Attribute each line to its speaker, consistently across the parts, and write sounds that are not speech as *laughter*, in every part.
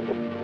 Speaker 1: Well, hey,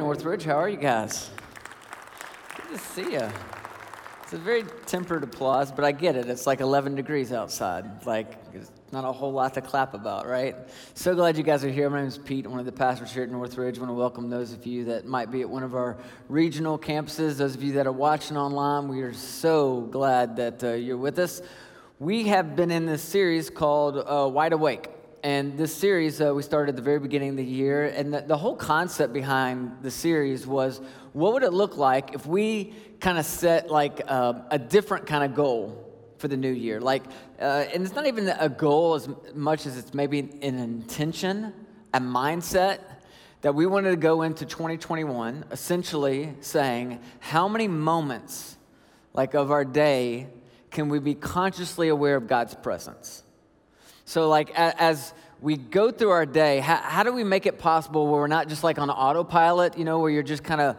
Speaker 1: Northridge, how are you guys? Good to see you. It's a very tempered applause, but I get it. It's like 11 degrees outside. Like, not a whole lot to clap about, right? So glad you guys are here. My name is Pete, one of the pastors here at Northridge. I want to welcome those of you that might be at one of our regional campuses, those of you that are watching online. We are so glad that uh, you're with us. We have been in this series called uh, Wide Awake. And this series uh, we started at the very beginning of the year, and the, the whole concept behind the series was what would it look like if we kind of set like uh, a different kind of goal for the new year? Like, uh, and it's not even a goal as much as it's maybe an intention, a mindset that we wanted to go into 2021 essentially saying, how many moments like of our day can we be consciously aware of God's presence? So, like, as we go through our day, how, how do we make it possible where we're not just like on autopilot, you know, where you're just kind of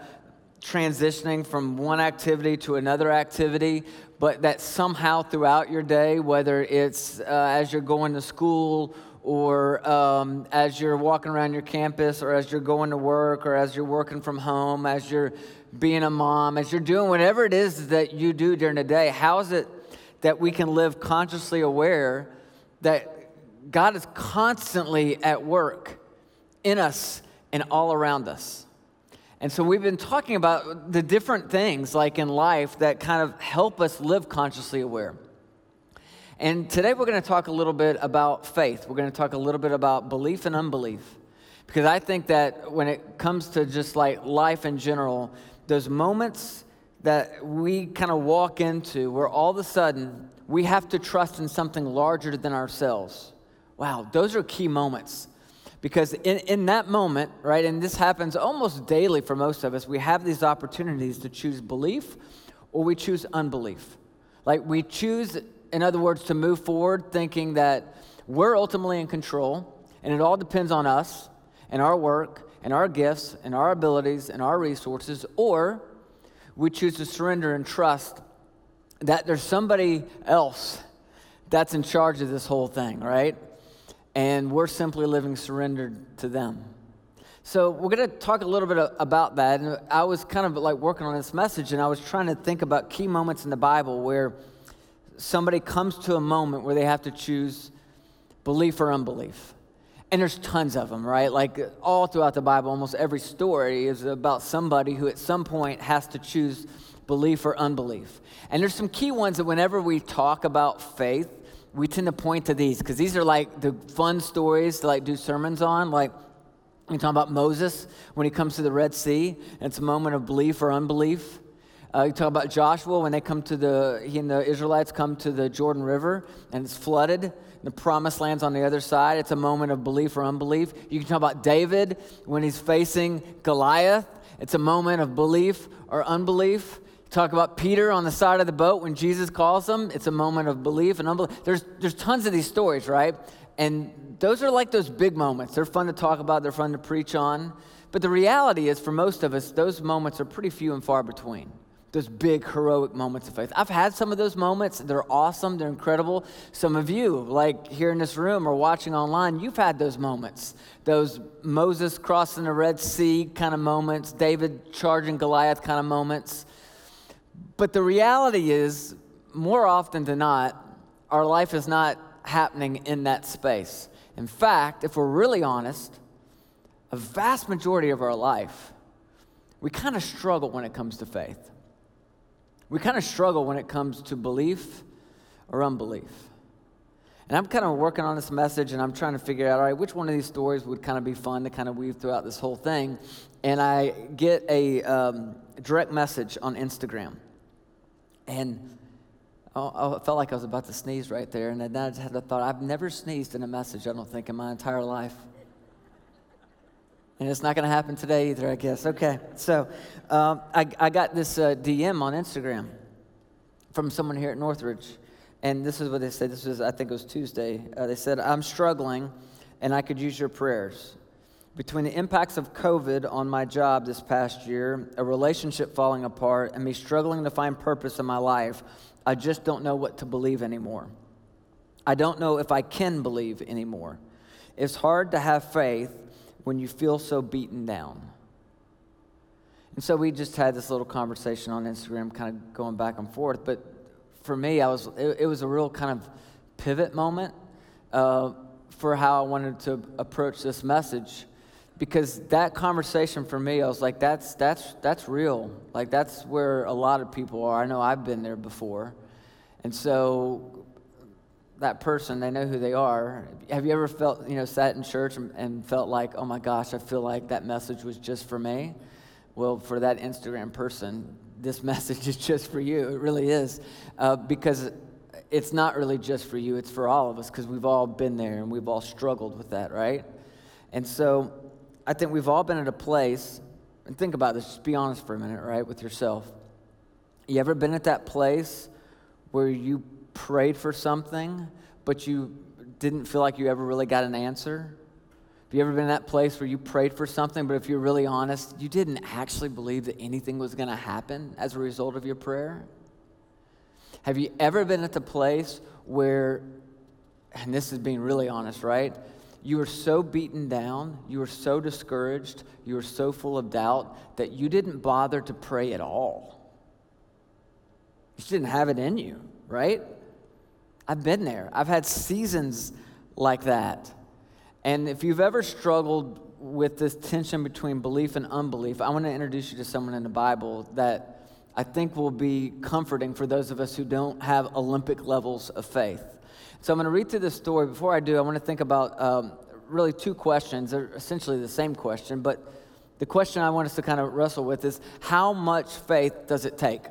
Speaker 1: transitioning from one activity to another activity, but that somehow throughout your day, whether it's uh, as you're going to school or um, as you're walking around your campus or as you're going to work or as you're working from home, as you're being a mom, as you're doing whatever it is that you do during the day, how is it that we can live consciously aware that God is constantly at work in us and all around us. And so we've been talking about the different things like in life that kind of help us live consciously aware. And today we're going to talk a little bit about faith. We're going to talk a little bit about belief and unbelief. Because I think that when it comes to just like life in general, those moments that we kind of walk into where all of a sudden we have to trust in something larger than ourselves Wow, those are key moments. Because in, in that moment, right, and this happens almost daily for most of us, we have these opportunities to choose belief or we choose unbelief. Like we choose, in other words, to move forward thinking that we're ultimately in control and it all depends on us and our work and our gifts and our abilities and our resources, or we choose to surrender and trust that there's somebody else that's in charge of this whole thing, right? And we're simply living surrendered to them. So, we're going to talk a little bit about that. And I was kind of like working on this message, and I was trying to think about key moments in the Bible where somebody comes to a moment where they have to choose belief or unbelief. And there's tons of them, right? Like all throughout the Bible, almost every story is about somebody who at some point has to choose belief or unbelief. And there's some key ones that whenever we talk about faith, we tend to point to these because these are like the fun stories to like do sermons on. Like we talk about Moses when he comes to the Red Sea, it's a moment of belief or unbelief. Uh, you talk about Joshua when they come to the he and the Israelites come to the Jordan River and it's flooded. The promised land's on the other side. It's a moment of belief or unbelief. You can talk about David when he's facing Goliath. It's a moment of belief or unbelief. Talk about Peter on the side of the boat when Jesus calls him. It's a moment of belief and unbelief. There's, there's tons of these stories, right? And those are like those big moments. They're fun to talk about, they're fun to preach on. But the reality is, for most of us, those moments are pretty few and far between. Those big heroic moments of faith. I've had some of those moments. They're awesome, they're incredible. Some of you, like here in this room or watching online, you've had those moments. Those Moses crossing the Red Sea kind of moments, David charging Goliath kind of moments. But the reality is, more often than not, our life is not happening in that space. In fact, if we're really honest, a vast majority of our life, we kind of struggle when it comes to faith. We kind of struggle when it comes to belief or unbelief. And I'm kind of working on this message and I'm trying to figure out, all right, which one of these stories would kind of be fun to kind of weave throughout this whole thing. And I get a um, direct message on Instagram. And I felt like I was about to sneeze right there. And then I just had the thought, I've never sneezed in a message, I don't think, in my entire life. And it's not going to happen today either, I guess. Okay. So um, I, I got this uh, DM on Instagram from someone here at Northridge. And this is what they said. This was, I think it was Tuesday. Uh, they said, I'm struggling and I could use your prayers. Between the impacts of COVID on my job this past year, a relationship falling apart, and me struggling to find purpose in my life, I just don't know what to believe anymore. I don't know if I can believe anymore. It's hard to have faith when you feel so beaten down. And so we just had this little conversation on Instagram, kind of going back and forth. But for me, I was it, it was a real kind of pivot moment uh, for how I wanted to approach this message, because that conversation for me, I was like, that's that's that's real. Like that's where a lot of people are. I know I've been there before, and so that person, they know who they are. Have you ever felt, you know, sat in church and, and felt like, oh my gosh, I feel like that message was just for me? Well, for that Instagram person, this *laughs* message is just for you. It really is. Uh, because it's not really just for you, it's for all of us because we've all been there and we've all struggled with that, right? And so I think we've all been at a place, and think about this, just be honest for a minute, right, with yourself. You ever been at that place where you prayed for something, but you didn't feel like you ever really got an answer? Have you ever been in that place where you prayed for something, but if you're really honest, you didn't actually believe that anything was going to happen as a result of your prayer? Have you ever been at the place where, and this is being really honest, right? You were so beaten down, you were so discouraged, you were so full of doubt that you didn't bother to pray at all. You just didn't have it in you, right? I've been there. I've had seasons like that. And if you've ever struggled with this tension between belief and unbelief, I want to introduce you to someone in the Bible that I think will be comforting for those of us who don't have Olympic levels of faith. So I'm going to read through this story. Before I do, I want to think about um, really two questions. They're essentially the same question, but the question I want us to kind of wrestle with is how much faith does it take?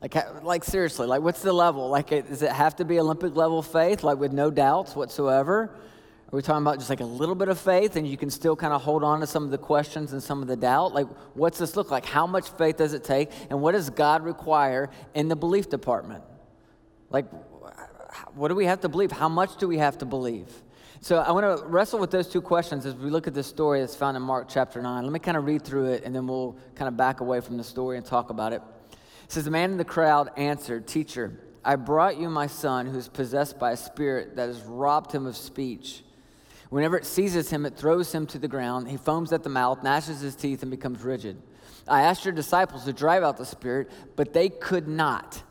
Speaker 1: Like, like seriously, like what's the level? Like, does it have to be Olympic level faith, like with no doubts whatsoever? Are we talking about just like a little bit of faith and you can still kind of hold on to some of the questions and some of the doubt? Like, what's this look like? How much faith does it take? And what does God require in the belief department? Like, what do we have to believe? How much do we have to believe? So I want to wrestle with those two questions as we look at this story that's found in Mark chapter 9. Let me kind of read through it and then we'll kind of back away from the story and talk about it. It says, The man in the crowd answered, Teacher, I brought you my son who is possessed by a spirit that has robbed him of speech. Whenever it seizes him, it throws him to the ground. He foams at the mouth, gnashes his teeth, and becomes rigid. I asked your disciples to drive out the spirit, but they could not.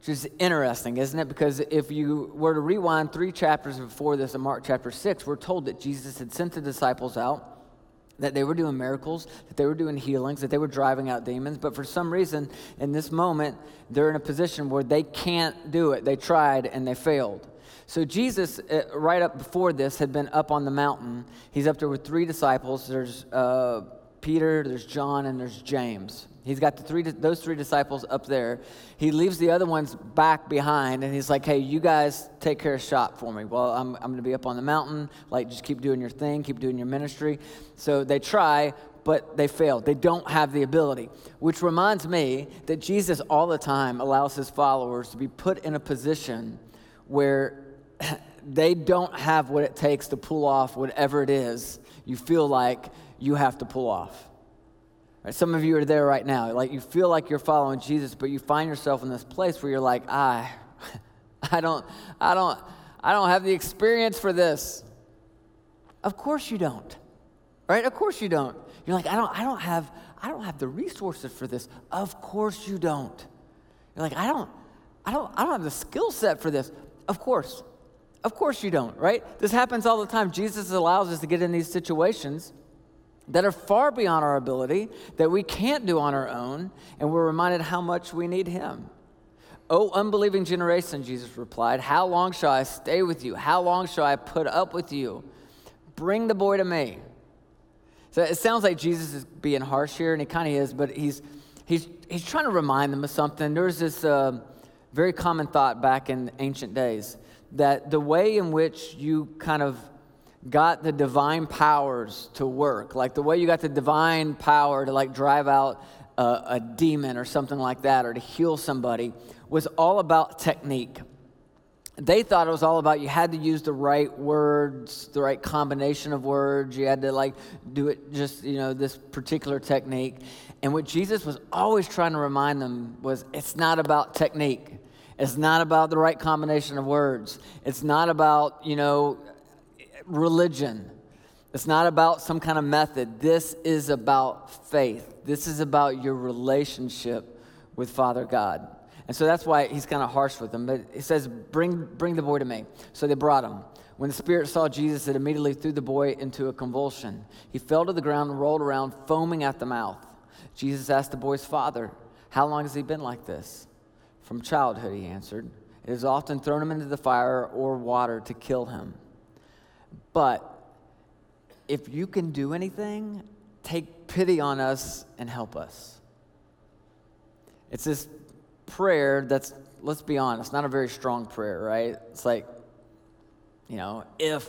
Speaker 1: Which is interesting, isn't it? Because if you were to rewind three chapters before this in Mark chapter 6, we're told that Jesus had sent the disciples out that they were doing miracles, that they were doing healings, that they were driving out demons. But for some reason, in this moment, they're in a position where they can't do it. They tried and they failed. So Jesus, uh, right up before this, had been up on the mountain. He's up there with three disciples. There's uh, Peter, there's John, and there's James. He's got the three, those three disciples up there. He leaves the other ones back behind, and he's like, hey, you guys take care of shop for me. Well, I'm, I'm going to be up on the mountain. Like, just keep doing your thing, keep doing your ministry. So they try, but they fail. They don't have the ability, which reminds me that Jesus all the time allows his followers to be put in a position where *laughs* they don't have what it takes to pull off whatever it is you feel like you have to pull off. Right, some of you are there right now. Like you feel like you're following Jesus, but you find yourself in this place where you're like, I, *laughs* I don't, I don't, I don't have the experience for this. Of course you don't. Right? Of course you don't. You're like, I don't, I don't have, I don't have the resources for this. Of course you don't. You're like, I don't, I don't, I don't have the skill set for this. Of course. Of course you don't, right? This happens all the time. Jesus allows us to get in these situations that are far beyond our ability, that we can't do on our own, and we're reminded how much we need Him. O unbelieving generation, Jesus replied, How long shall I stay with you? How long shall I put up with you? Bring the boy to me. So it sounds like Jesus is being harsh here, and he kind of is, but he's, he's, he's trying to remind them of something. There's this uh, very common thought back in ancient days that the way in which you kind of got the divine powers to work, like the way you got the divine power to like drive out a, a demon or something like that, or to heal somebody, was all about technique. They thought it was all about you had to use the right words, the right combination of words. You had to like do it just, you know, this particular technique. And what Jesus was always trying to remind them was it's not about technique. It's not about the right combination of words. It's not about, you know, religion. It's not about some kind of method. This is about faith. This is about your relationship with Father God. And so that's why he's kind of harsh with them. But he says, bring, bring the boy to me. So they brought him. When the spirit saw Jesus, it immediately threw the boy into a convulsion. He fell to the ground and rolled around, foaming at the mouth. Jesus asked the boy's father, How long has he been like this? From childhood, he answered. It has often thrown him into the fire or water to kill him. But if you can do anything, take pity on us and help us. It's this prayer that's, let's be honest, not a very strong prayer, right? It's like, you know, if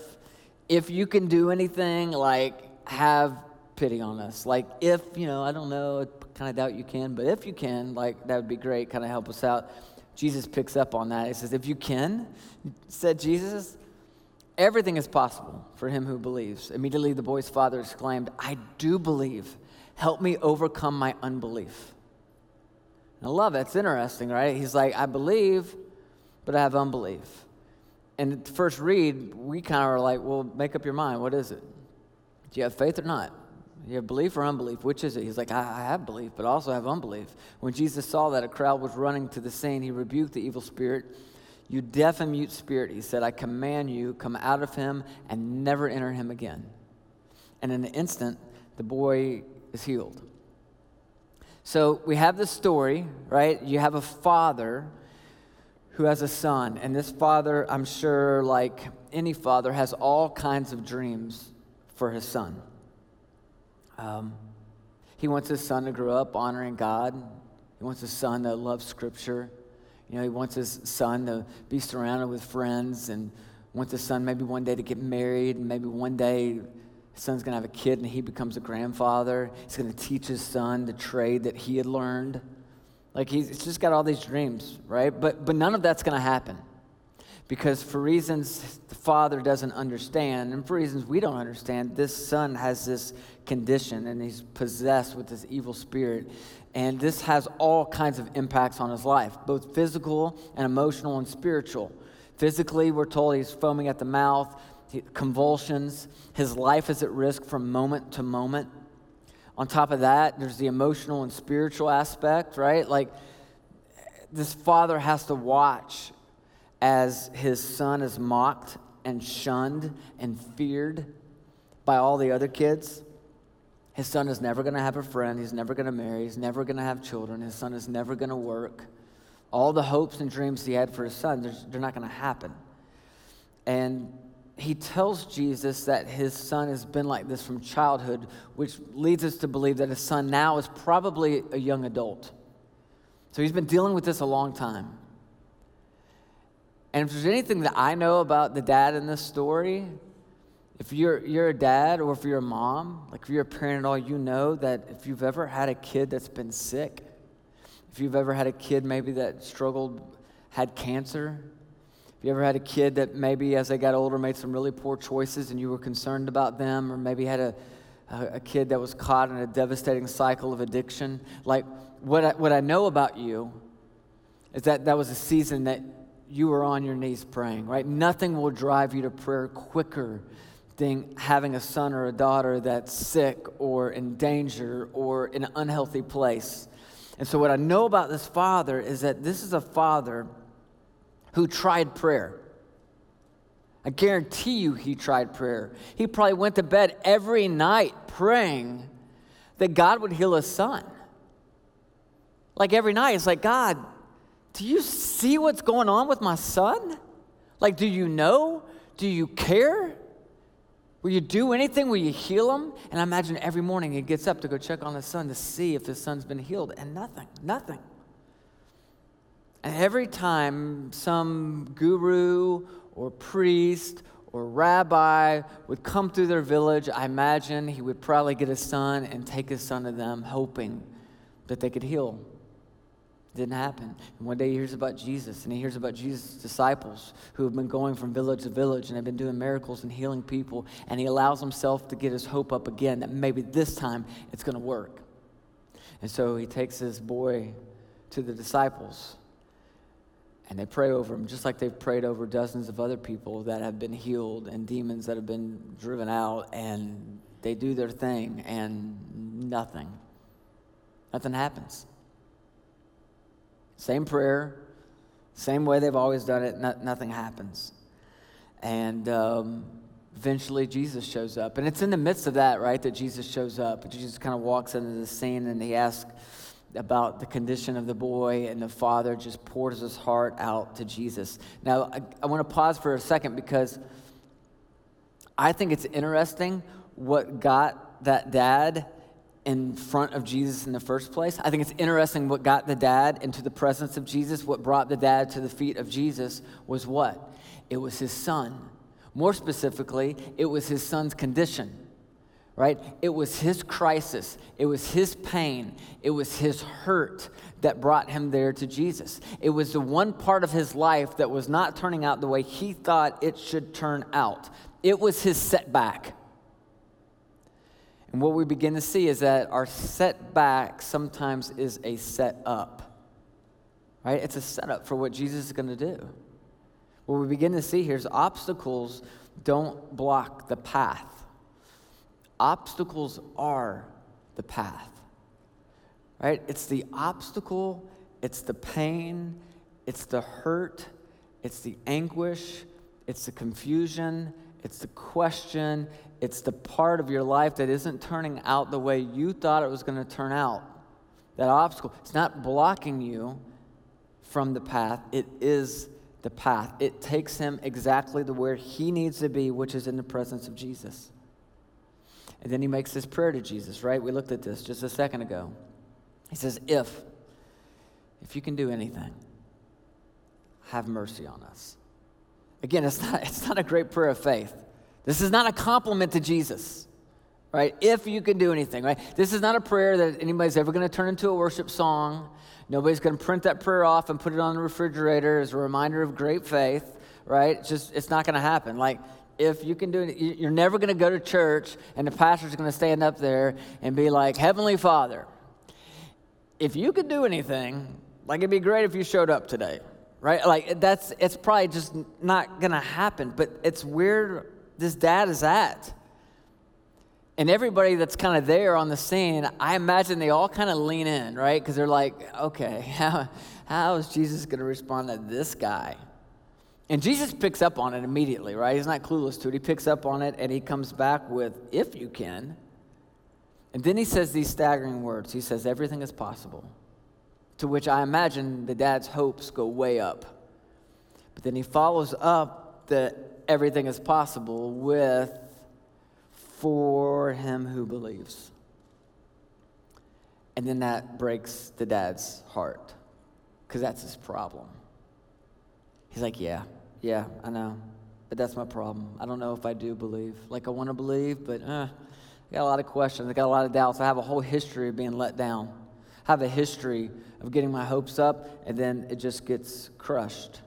Speaker 1: if you can do anything, like have pity on us. Like if, you know, I don't know, kind of doubt you can, but if you can, like, that would be great, kind of help us out. Jesus picks up on that. He says, If you can, said Jesus, everything is possible for him who believes. Immediately the boy's father exclaimed, I do believe. Help me overcome my unbelief. And I love it. It's interesting, right? He's like, I believe, but I have unbelief. And at the first read, we kind of are like, well, make up your mind. What is it? Do you have faith or not? You have belief or unbelief? Which is it? He's like, I, have belief, but I also have unbelief. When Jesus saw that a crowd was running to the scene, he rebuked the evil spirit. You deaf and mute spirit, he said, I command you, come out of him and never enter him again. And in an instant, the boy is healed. So we have this story, right? You have a father who has a son, and this father, I'm sure, like any father, has all kinds of dreams for his son. Um, he wants his son to grow up honoring God. He wants his son to love Scripture. You know, he wants his son to be surrounded with friends and wants his son maybe one day to get married and maybe one day his son's going to have a kid and he becomes a grandfather. He's going to teach his son the trade that he had learned. Like he's, just got all these dreams, right? But, but none of that's going to happen because for reasons the father doesn't understand and for reasons we don't understand this son has this condition and he's possessed with this evil spirit and this has all kinds of impacts on his life both physical and emotional and spiritual. Physically we're told he's foaming at the mouth convulsions. His life is at risk from moment to moment. On top of that there's the emotional and spiritual aspect right? Like this father has to watch as his son is mocked and shunned and feared by all the other kids. His son is never going to have a friend. He's never going to marry. He's never going to have children. His son is never going to work. All the hopes and dreams he had for his son, they're, they're not going to happen. And he tells Jesus that his son has been like this from childhood, which leads us to believe that his son now is probably a young adult. So he's been dealing with this a long time. And if there's anything that I know about the dad in this story, if you're, you're a dad or if you're a mom, like if you're a parent at all, you know that if you've ever had a kid that's been sick, if you've ever had a kid maybe that struggled, had cancer, if you ever had a kid that maybe as they got older made some really poor choices and you were concerned about them, or maybe had a, a, kid that was caught in a devastating cycle of addiction, like what I, what I know about you is that that was a season that you were on your knees praying, right? Nothing will drive you to prayer quicker than having a son or a daughter that's sick or in danger or in an unhealthy place. And so, what I know about this father is that this is a father who tried prayer. I guarantee you he tried prayer. He probably went to bed every night praying that God would heal his son. Like every night, it's like, God, Do you see what's going on with my son? Like, do you know? Do you care? Will you do anything? Will you heal him? And I imagine every morning he gets up to go check on his son to see if his son's been healed, and nothing, nothing. And every time some guru or priest or rabbi would come through their village, I imagine he would probably get his son and take his son to them, hoping that they could heal. Didn't happen. And one day he hears about Jesus, and he hears about Jesus' disciples who have been going from village to village and have been doing miracles and healing people. And he allows himself to get his hope up again that maybe this time it's going to work. And so he takes his boy to the disciples, and they pray over him just like they've prayed over dozens of other people that have been healed and demons that have been driven out. And they do their thing, and nothing. Nothing happens. Same prayer, same way they've always done it, no, nothing happens. And um, eventually Jesus shows up. And it's in the midst of that, right, that Jesus shows up. Jesus kind of walks into the scene and he asks about the condition of the boy, and the father just pours his heart out to Jesus. Now, I, I want to pause for a second because I think it's interesting what got that dad in front of Jesus in the first place. I think it's interesting what got the dad into the presence of Jesus, what brought the dad to the feet of Jesus was what? It was his son. More specifically, it was his son's condition, right? It was his crisis, it was his pain, it was his hurt that brought him there to Jesus. It was the one part of his life that was not turning out the way he thought it should turn out. It was his setback. And what we begin to see is that our setback sometimes is a setup, right? It's a setup for what Jesus is going to do. What we begin to see here is obstacles don't block the path, obstacles are the path, right? It's the obstacle, it's the pain, it's the hurt, it's the anguish, it's the confusion, it's the question, it's the part of your life that isn't turning out the way you thought it was going to turn out. That obstacle, it's not blocking you from the path, it is the path. It takes him exactly to where he needs to be, which is in the presence of Jesus. And then he makes this prayer to Jesus, right? We looked at this just a second ago. He says, If, if you can do anything, have mercy on us. Again, it's not, *laughs* it's not a great prayer of faith. This is not a compliment to Jesus, right? If you can do anything, right? This is not a prayer that anybody's ever going to turn into a worship song. Nobody's going to print that prayer off and put it on the refrigerator as a reminder of great faith, right? It's just, it's not going to happen. Like, if you can do it, you're never going to go to church and the pastor's going to stand up there and be like, Heavenly Father, if you could do anything, like it'd be great if you showed up today, right? Like that's, it's probably just not going to happen, but it's weird this dad is at. And everybody that's kind of there on the scene, I imagine they all kind of lean in, right? Because they're like, okay, *laughs* how, how is Jesus going to respond to this guy? And Jesus picks up on it immediately, right? He's not clueless to it. He picks up on it and he comes back with, if you can. And then he says these staggering words. He says, everything is possible. To which I imagine the dad's hopes go way up. But then he follows up the everything is possible with for him who believes. And then that breaks the dad's heart because that's his problem. He's like, Yeah, yeah, I know. But that's my problem. I don't know if I do believe. Like, I want to believe, but uh, I got a lot of questions. I got a lot of doubts. I have a whole history of being let down. I have a history of getting my hopes up, and then it just gets crushed.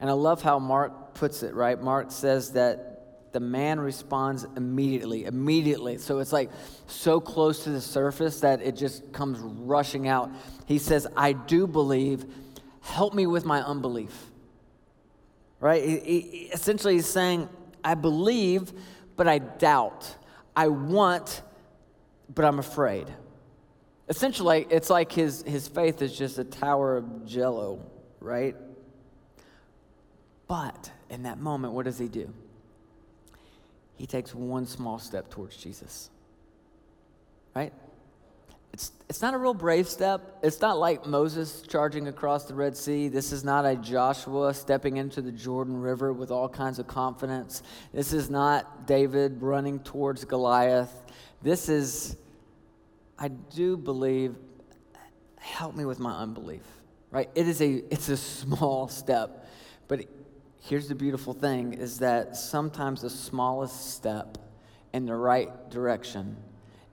Speaker 1: And I love how Mark puts it, right? Mark says that the man responds immediately, immediately. So it's like so close to the surface that it just comes rushing out. He says, I do believe, help me with my unbelief. Right? He, he, essentially, he's saying, I believe, but I doubt. I want, but I'm afraid. Essentially, it's like his, his faith is just a tower of jello, right? But in that moment, what does he do? He takes one small step towards Jesus. Right? it's, it's not a real brave step. It's not like Moses charging across the Red Sea. This is not a Joshua stepping into the Jordan River with all kinds of confidence. This is not David running towards Goliath. This is, I do believe, help me with my unbelief, right? It is a, it's a small step. But here's the beautiful thing is that sometimes the smallest step in the right direction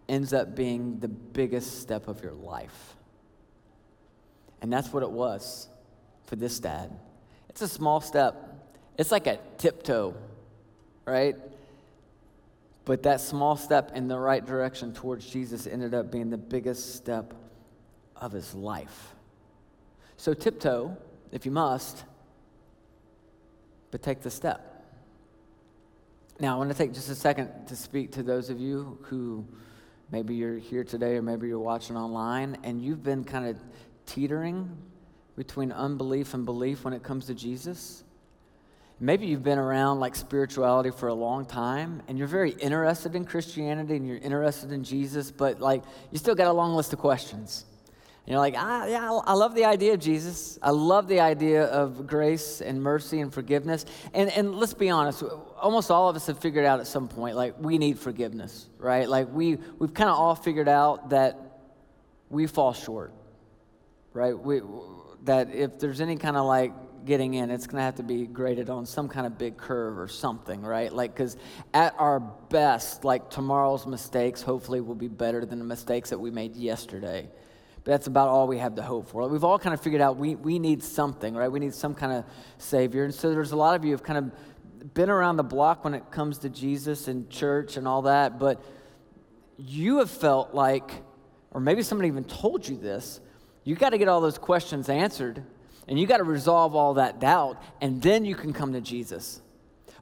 Speaker 1: ends up being the biggest step of your life. And that's what it was for this dad. It's a small step, it's like a tiptoe, right? But that small step in the right direction towards Jesus ended up being the biggest step of his life. So, tiptoe, if you must, but take the step. Now, I want to take just a second to speak to those of you who Maybe you're here today or maybe you're watching online and you've been kind of teetering between unbelief and belief when it comes to Jesus. Maybe you've been around like spirituality for a long time and you're very interested in Christianity and you're interested in Jesus, but like you still got a long list of questions. And you're like, ah, yeah, I love the idea of Jesus. I love the idea of grace and mercy and forgiveness. And, and let's be honest, almost all of us have figured out at some point, like, we need forgiveness, right? Like, we, we've kind of all figured out that we fall short, right? We, that if there's any kind of like getting in, it's going to have to be graded on some kind of big curve or something, right? Like, because at our best, like tomorrow's mistakes hopefully will be better than the mistakes that we made yesterday. But that's about all we have to hope for. We've all kind of figured out we, we need something, right? We need some kind of Savior. And so there's a lot of you have kind of been around the block when it comes to Jesus and church and all that, but you have felt like, or maybe somebody even told you this, you got to get all those questions answered and you got to resolve all that doubt, and then you can come to Jesus.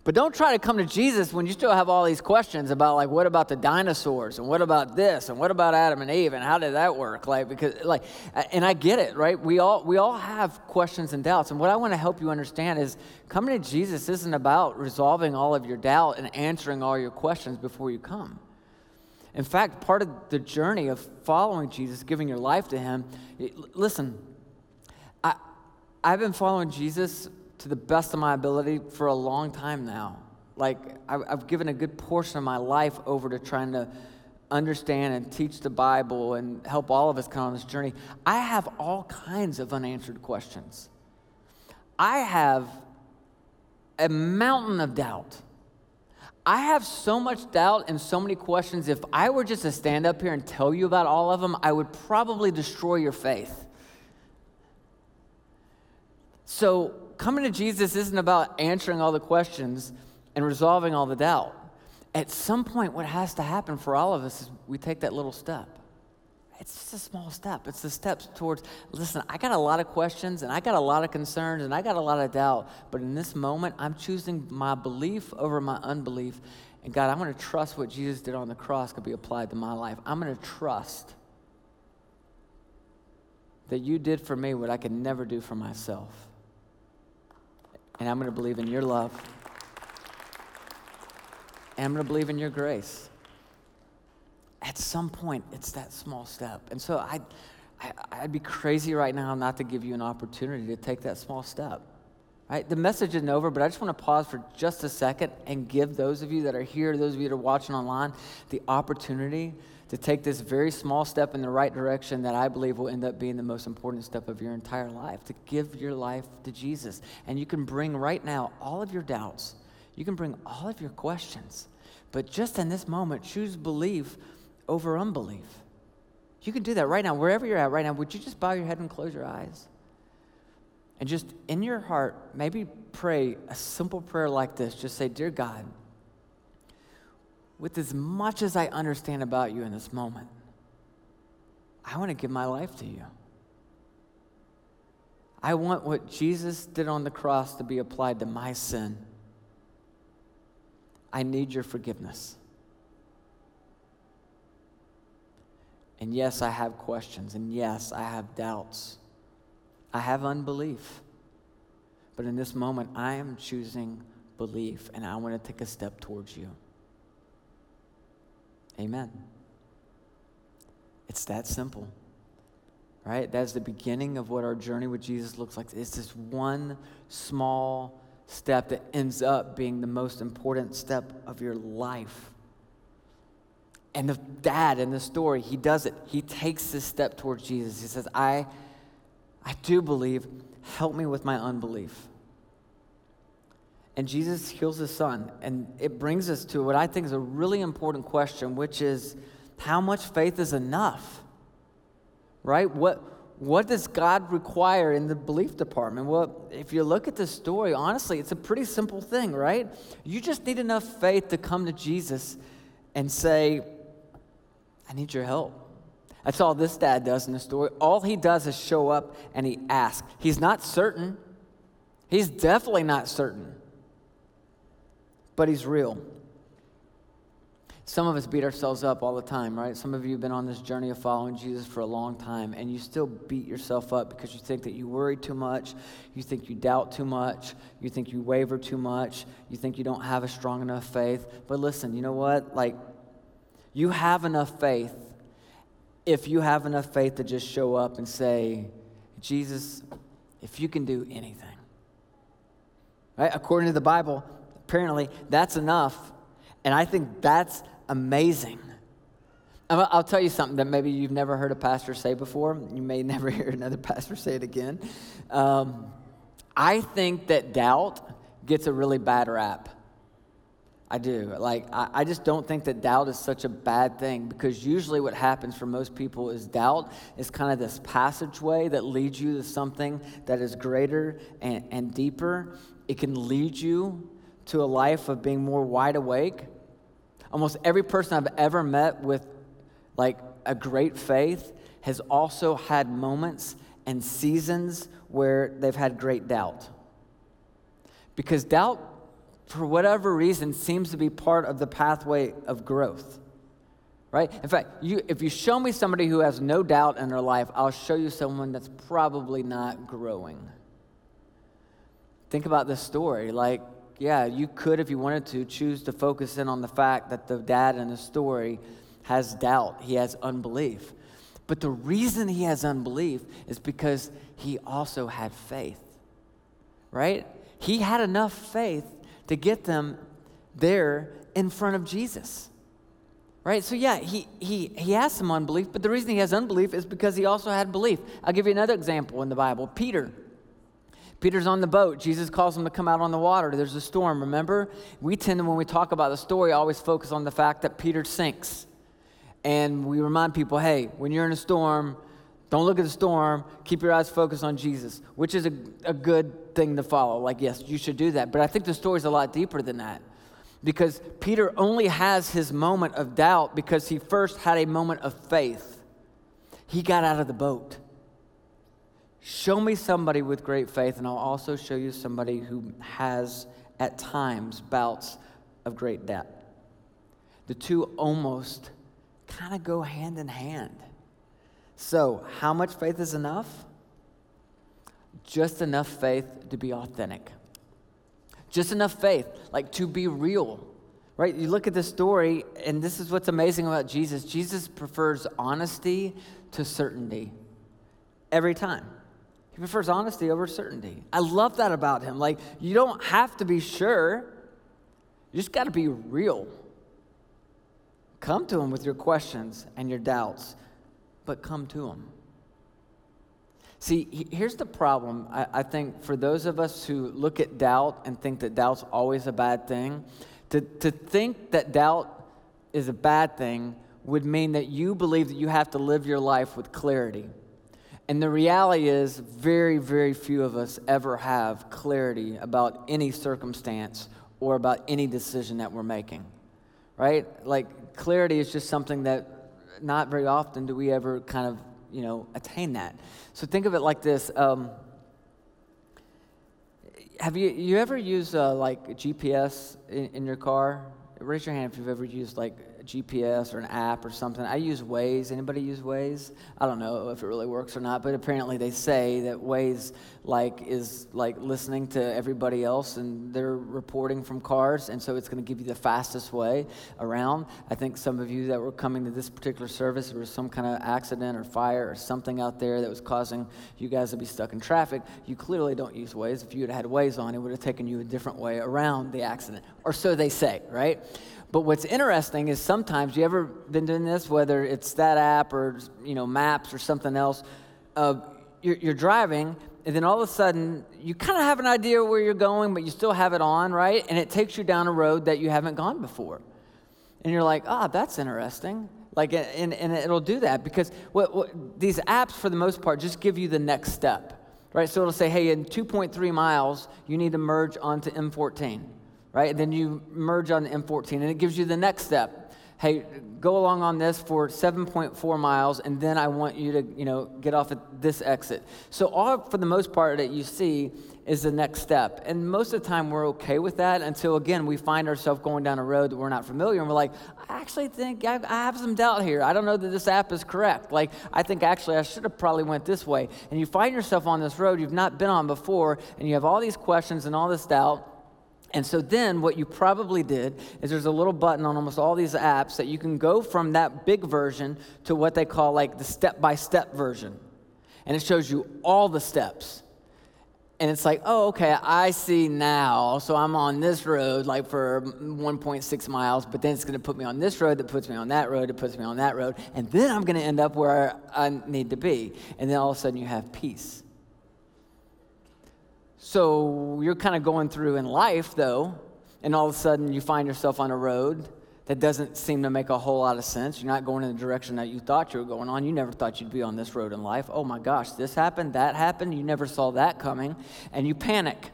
Speaker 1: But don't try to come to Jesus when you still have all these questions about like what about the dinosaurs and what about this and what about Adam and Eve and how did that work? Like because like and I get it, right? We all we all have questions and doubts. And what I want to help you understand is coming to Jesus isn't about resolving all of your doubt and answering all your questions before you come. In fact, part of the journey of following Jesus, giving your life to him, listen, I I've been following Jesus to the best of my ability for a long time now. Like, I've given a good portion of my life over to trying to understand and teach the Bible and help all of us come on this journey. I have all kinds of unanswered questions. I have a mountain of doubt. I have so much doubt and so many questions. If I were just to stand up here and tell you about all of them, I would probably destroy your faith. So, coming to Jesus isn't about answering all the questions and resolving all the doubt. At some point, what has to happen for all of us is we take that little step. It's just a small step. It's the steps towards, listen, I got a lot of questions and I got a lot of concerns and I got a lot of doubt, but in this moment, I'm choosing my belief over my unbelief. And God, I'm going to trust what Jesus did on the cross could be applied to my life. I'm going to trust that you did for me what I could never do for myself. And I'm going to believe in your love. And I'm going to believe in your grace. At some point, it's that small step. And so I, I, would be crazy right now not to give you an opportunity to take that small step. Right? The message isn't over, but I just want to pause for just a second and give those of you that are here, those of you that are watching online, the opportunity to take this very small step in the right direction that I believe will end up being the most important step of your entire life, to give your life to Jesus. And you can bring right now all of your doubts, you can bring all of your questions, but just in this moment, choose belief over unbelief. You can do that right now, wherever you're at right now. Would you just bow your head and close your eyes? And just in your heart, maybe pray a simple prayer like this. Just say, Dear God, with as much as I understand about you in this moment, I want to give my life to you. I want what Jesus did on the cross to be applied to my sin. I need your forgiveness. And yes, I have questions. And yes, I have doubts. I have unbelief. But in this moment, I am choosing belief, and I want to take a step towards you. Amen. It's that simple. Right? That's the beginning of what our journey with Jesus looks like. It's this one small step that ends up being the most important step of your life. And the dad in the story, he does it. He takes this step towards Jesus. He says, I, I do believe. Help me with my unbelief. And Jesus heals his son. And it brings us to what I think is a really important question, which is how much faith is enough? Right? What, what does God require in the belief department? Well, if you look at this story, honestly, it's a pretty simple thing, right? You just need enough faith to come to Jesus and say, I need your help. That's all this dad does in the story. All he does is show up and he asks. He's not certain. He's definitely not certain. But he's real. Some of us beat ourselves up all the time, right? Some of you have been on this journey of following Jesus for a long time, and you still beat yourself up because you think that you worry too much, you think you doubt too much, you think you waver too much, you think you don't have a strong enough faith. But listen, you know what? Like, you have enough faith if you have enough faith to just show up and say, Jesus, if you can do anything. Right? According to the Bible, apparently that's enough. And I think that's amazing. I'll tell you something that maybe you've never heard a pastor say before. You may *laughs* never hear another pastor say it again. Um, I think that doubt gets a really bad rap. I do. Like, I, I, just don't think that doubt is such a bad thing because usually what happens for most people is doubt is kind of this passageway that leads you to something that is greater and, and deeper. It can lead you to a life of being more wide awake. Almost every person I've ever met with like a great faith has also had moments and seasons where they've had great doubt. Because doubt for whatever reason, seems to be part of the pathway of growth. Right? In fact, you, if you show me somebody who has no doubt in their life, I'll show you someone that's probably not growing. Think about this story. Like, yeah, you could, if you wanted to, choose to focus in on the fact that the dad in the story has doubt, he has unbelief. But the reason he has unbelief is because he also had faith, right? He had enough faith to get them there in front of Jesus. Right? So, yeah, he, he, he has some unbelief, but the reason he has unbelief is because he also had belief. I'll give you another example in the Bible Peter. Peter's on the boat. Jesus calls him to come out on the water. There's a storm, remember? We tend to, when we talk about the story, always focus on the fact that Peter sinks. And we remind people hey, when you're in a storm, don't look at the storm. Keep your eyes focused on Jesus, which is a, a good thing to follow. Like, yes, you should do that. But I think the story's a lot deeper than that. Because Peter only has his moment of doubt because he first had a moment of faith. He got out of the boat. Show me somebody with great faith, and I'll also show you somebody who has, at times, bouts of great doubt. The two almost kind of go hand in hand. So, how much faith is enough? Just enough faith to be authentic. Just enough faith, like to be real. Right? You look at this story, and this is what's amazing about Jesus. Jesus prefers honesty to certainty every time. He prefers honesty over certainty. I love that about him. Like, you don't have to be sure, you just got to be real. Come to him with your questions and your doubts but come to Him. See, here's the problem. I, I, think for those of us who look at doubt and think that doubt's always a bad thing, to, to think that doubt is a bad thing would mean that you believe that you have to live your life with clarity. And the reality is, very, very few of us ever have clarity about any circumstance or about any decision that we're making, right? Like, clarity is just something that not very often do we ever kind of, you know, attain that. So think of it like this. Um, have you, you ever used uh, like GPS in, in your car? Raise your hand if you've ever used like GPS or an app or something. I use Waze. Anybody use Waze? I don't know if it really works or not, but apparently they say that Waze like is like listening to everybody else and they're reporting from cars, and so it's going to give you the fastest way around. I think some of you that were coming to this particular service, there was some kind of accident or fire or something out there that was causing you guys to be stuck in traffic. You clearly don't use Waze If you had had Waze on, it would have taken you a different way around the accident, or so they say, right? But what's interesting is sometimes you ever been doing this, whether it's that app or you know maps or something else. Uh, you're, you're driving, and then all of a sudden you kind of have an idea where you're going, but you still have it on, right? And it takes you down a road that you haven't gone before, and you're like, ah, oh, that's interesting. Like, and, and it'll do that because what, what, these apps, for the most part, just give you the next step, right? So it'll say, hey, in 2.3 miles, you need to merge onto M14 right? And then you merge on M14, and it gives you the next step. Hey, go along on this for 7.4 miles, and then I want you to, you know, get off at this exit. So all, for the most part, that you see is the next step. And most of the time, we're okay with that until, again, we find ourselves going down a road that we're not familiar, and we're like, I actually think I, I have some doubt here. I don't know that this app is correct. Like, I think actually I should have probably went this way. And you find yourself on this road you've not been on before, and you have all these questions and all this doubt and so then what you probably did is there's a little button on almost all these apps that you can go from that big version to what they call like the step by step version. And it shows you all the steps. And it's like, oh, okay, I see now. So I'm on this road like for 1.6 miles, but then it's going to put me on this road that puts me on that road, that puts me on that road. And then I'm going to end up where I need to be. And then all of a sudden you have peace. So you're kind of going through in life, though, and all of a sudden you find yourself on a road that doesn't seem to make a whole lot of sense. You're not going in the direction that you thought you were going on. You never thought you'd be on this road in life. Oh my gosh, this happened, that happened. You never saw that coming, and you panic.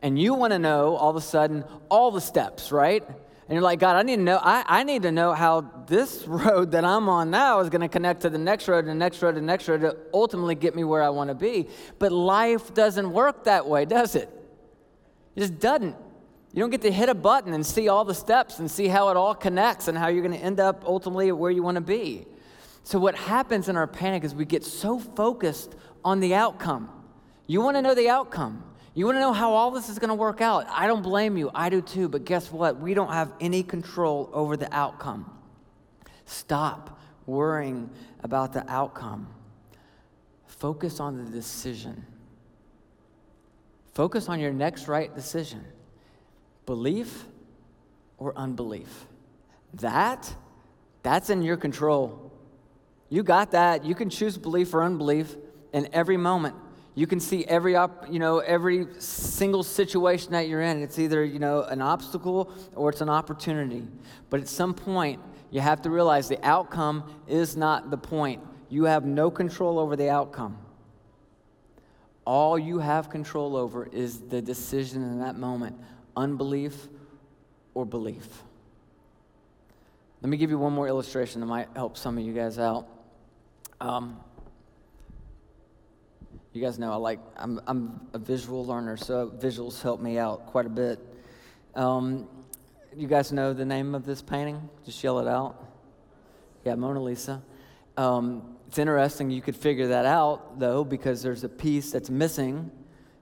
Speaker 1: And you want to know all of a sudden all the steps, right? And you're like, God, I need to know, I, I need to know how this *laughs* road that I'm on now is going to connect to the next road, and the next road, and the next road to ultimately get me where I want to be. But life doesn't work that way, does it? It just doesn't. You don't get to hit a button and see all the steps and see how it all connects and how you're going to end up ultimately where you want to be. So, what happens in our panic is we get so focused on the outcome. You want to know the outcome. You want to know how all this is going to work out? I don't blame you. I do too. But guess what? We don't have any control over the outcome. Stop worrying about the outcome. Focus on the decision. Focus on your next right decision belief or unbelief. That, that's in your control. You got that. You can choose belief or unbelief in every moment. You can see every op, you know every single situation that you're in. It's either you know an obstacle or it's an opportunity. But at some point, you have to realize the outcome is not the point. You have no control over the outcome. All you have control over is the decision in that moment unbelief or belief. Let me give you one more illustration that might help some of you guys out. Um, you guys know I like, I'm, I'm a visual learner, so visuals help me out quite a bit. Um, you guys know the name of this painting? Just yell it out. Yeah, Mona Lisa. Um, it's interesting, you could figure that out, though, because there's a piece that's missing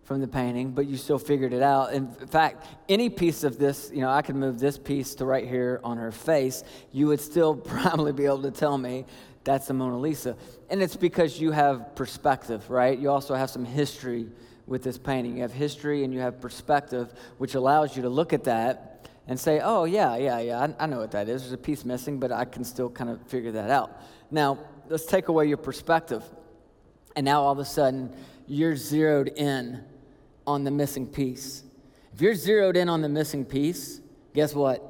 Speaker 1: from the painting, but you still figured it out. In fact, any piece of this, you know, I could move this piece to right here on her face, you would still *laughs* probably be able to tell me that's the Mona Lisa. And it's because you have perspective, right? You also have some history with this painting. You have history and you have perspective, which allows you to look at that and say, oh, yeah, yeah, yeah, I, I know what that is. There's a piece missing, but I can still kind of figure that out. Now, let's take away your perspective. And now all of a sudden, you're zeroed in on the missing piece. If you're zeroed in on the missing piece, guess what?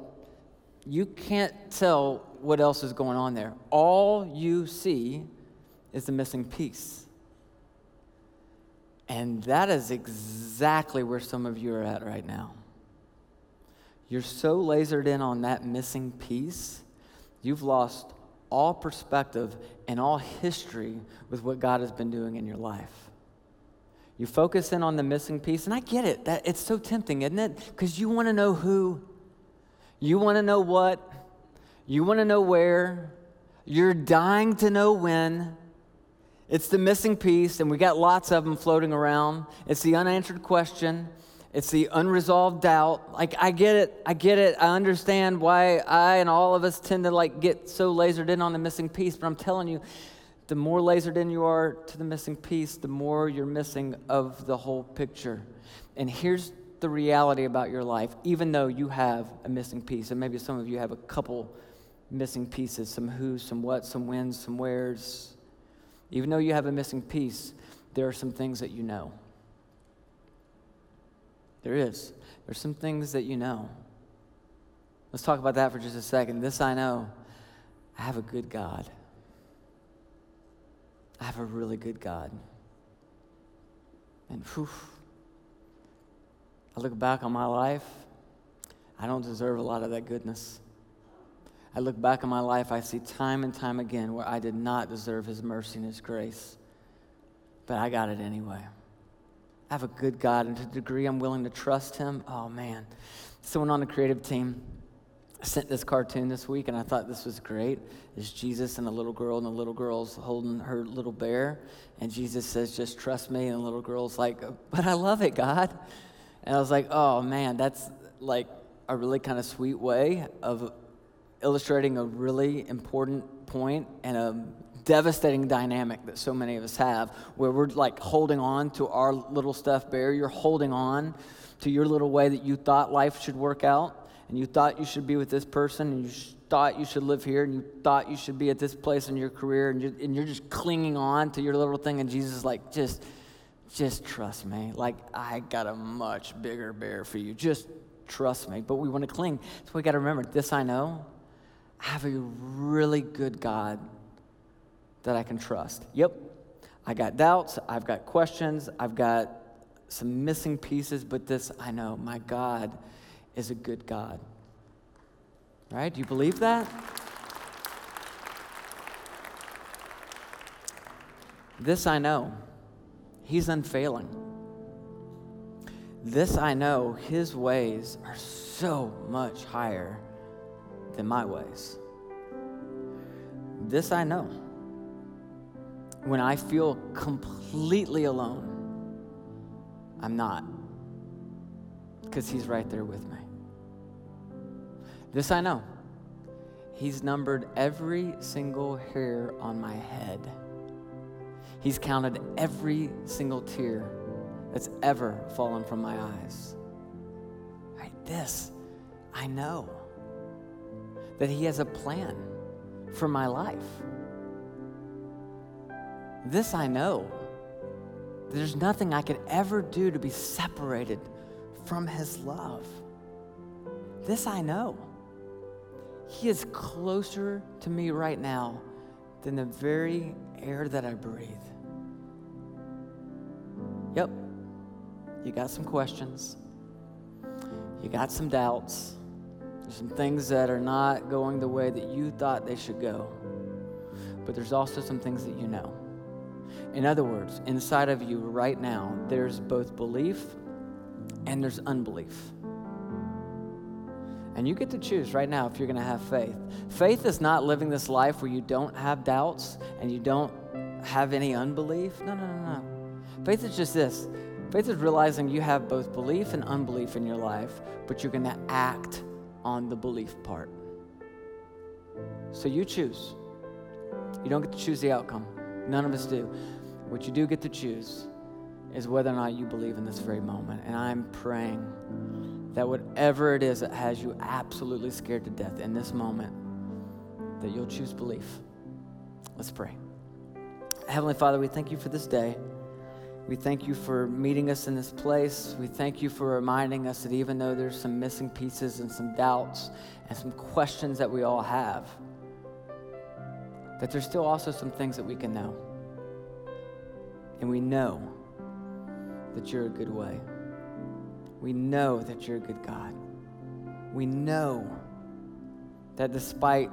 Speaker 1: You can't tell what else is going on there. All you see is the missing piece. And that is exactly where some of you are at right now. You're so lasered in on that missing piece, you've lost all perspective and all history with what God has been doing in your life. You focus in on the missing piece, and I get it. That it's so tempting, isn't it? Because you want to know who, you want to know what, You want to know where, you're dying to know when. It's the missing piece, and we got lots of them floating around. It's the unanswered question. It's the unresolved doubt. Like, I get it. I get it. I understand why I and all of us tend to like get so lasered in on the missing piece, but I'm telling you, the more lasered in you are to the missing piece, the more you're missing of the whole picture. And here's the reality about your life, even though you have a missing piece, and maybe some of you have a couple missing pieces some who's, some what, some whens, some where's. Even though you have a missing piece, there are some things that you know. There is. There's some things that you know. Let's talk about that for just a second. This I know I have a good God. I have a really good God. And whew, I look back on my life, I don't deserve a lot of that goodness. I look back on my life, I see time and time again where I did not deserve His mercy and His grace, but I got it anyway. I have a good God, and to the degree I'm willing to trust Him, oh man. Someone on the creative team sent this cartoon this week, and I thought this was great. It's Jesus and a little girl, and the little girl's holding her little bear, and Jesus says, Just trust me. And the little girl's like, But I love it, God. And I was like, Oh man, that's like a really kind of sweet way of illustrating a really important point and a devastating dynamic that so many of us have where we're like holding on to our little stuff bear. You're holding on to your little way that you thought life should work out, and you thought you should be with this person, and you thought you should live here, and you thought you should be at this place in your career, and you're, and you're just clinging on to your little thing, and Jesus is like, just, just trust me. Like, I got a much bigger bear for you. Just trust me. But we want to cling. So we got to remember this I know I have a really good God that I can trust. Yep, I got doubts, I've got questions, I've got some missing pieces, but this I know my God is a good God. Right? Do you believe that? This I know. He's unfailing. This I know. His ways are so much higher than my ways. This I know. When I feel completely alone, I'm not, because He's right there with me. This I know. He's numbered every single hair on my head. He's counted every single tear that's ever fallen from my eyes. Right? This I know that He has a plan for my life. This I know. There's nothing I could ever do to be separated from His love. This I know. He is closer to me right now than the very air that I breathe. Yep, you got some questions, you got some doubts. Some things that are not going the way that you thought they should go. But there's also some things that you know. In other words, inside of you right now, there's both belief and there's unbelief. And you get to choose right now if you're going to have faith. Faith is not living this life where you don't have doubts and you don't have any unbelief. No, no, no, no. Faith is just this faith is realizing you have both belief and unbelief in your life, but you're going to act on the belief part. So you choose. You don't get to choose the outcome. None of us do. What you do get to choose is whether or not you believe in this very moment. And I'm praying that whatever it is that has you absolutely scared to death in this moment, that you'll choose belief. Let's pray. Heavenly Father, we thank you for this day. We thank you for meeting us in this place. We thank you for reminding us that even though there's some missing pieces and some doubts and some questions that we all have, that there's still also some things that we can know. And we know that you're a good way. We know that you're a good God. We know that despite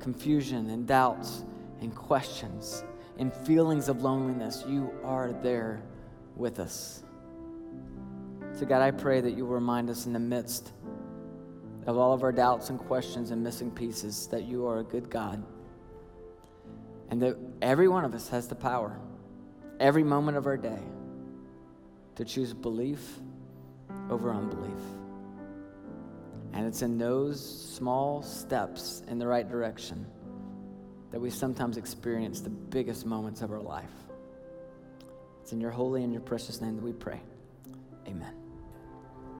Speaker 1: confusion and doubts and questions, in feelings of loneliness, you are there with us. So, God, I pray that you will remind us in the midst of all of our doubts and questions and missing pieces that you are a good God. And that every one of us has the power, every moment of our day, to choose belief over unbelief. And it's in those small steps in the right direction that we sometimes experience the biggest moments of our life. It's in your holy and your precious name that we pray. Amen.